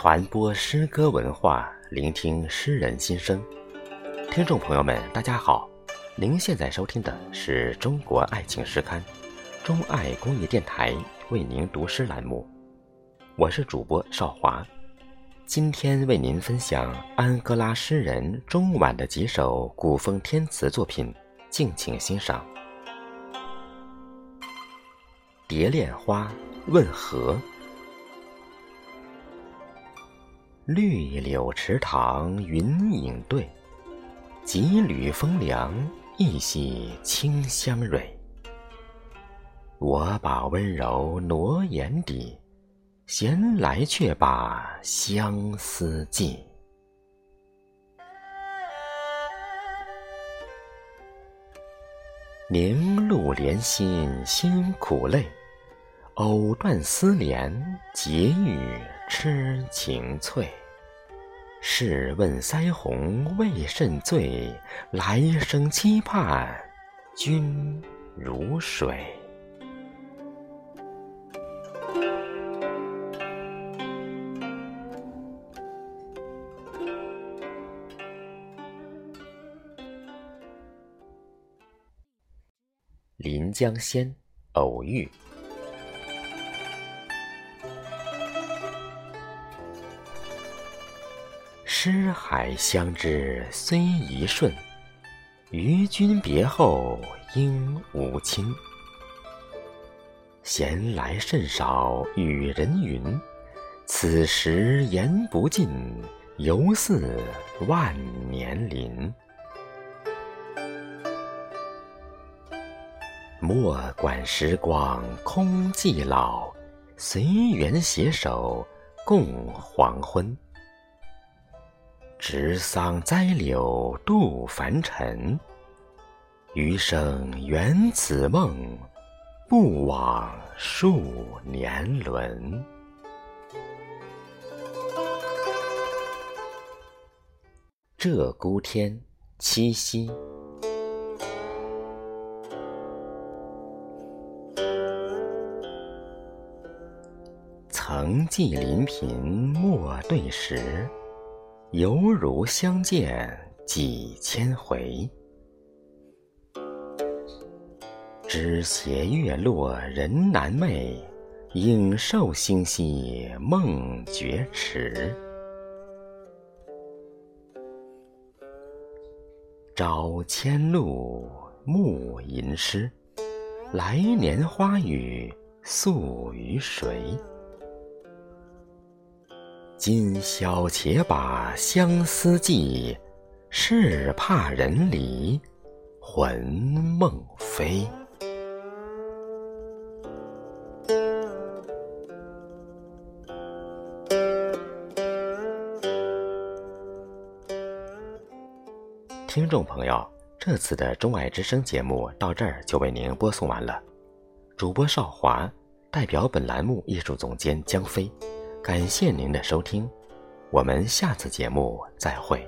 传播诗歌文化，聆听诗人心声。听众朋友们，大家好，您现在收听的是中国爱情诗刊，中爱公益电台为您读诗栏目，我是主播少华，今天为您分享安哥拉诗人钟婉的几首古风填词作品，敬请欣赏。蝶恋花问何？绿柳池塘云影对，几缕风凉，一袭清香蕊。我把温柔挪眼底，闲来却把相思寄。凝露莲心辛苦泪，藕断丝连结语痴情翠。试问腮红为甚醉？来生期盼君如水。《临江仙·偶遇》诗海相知虽一瞬，与君别后应无亲。闲来甚少与人云，此时言不尽，犹似万年林。莫管时光空寂老，随缘携手共黄昏。植桑栽柳度凡尘，余生圆此梦，不枉数年轮。鹧鸪天，七夕。曾记临平莫对时，犹如相见几千回。知斜月落人难寐，影瘦星稀梦觉迟。朝千露暮吟诗，来年花雨宿于谁？今宵且把相思寄，是怕人离魂梦飞。听众朋友，这次的中爱之声节目到这儿就为您播送完了。主播少华代表本栏目艺术总监江飞。感谢您的收听，我们下次节目再会。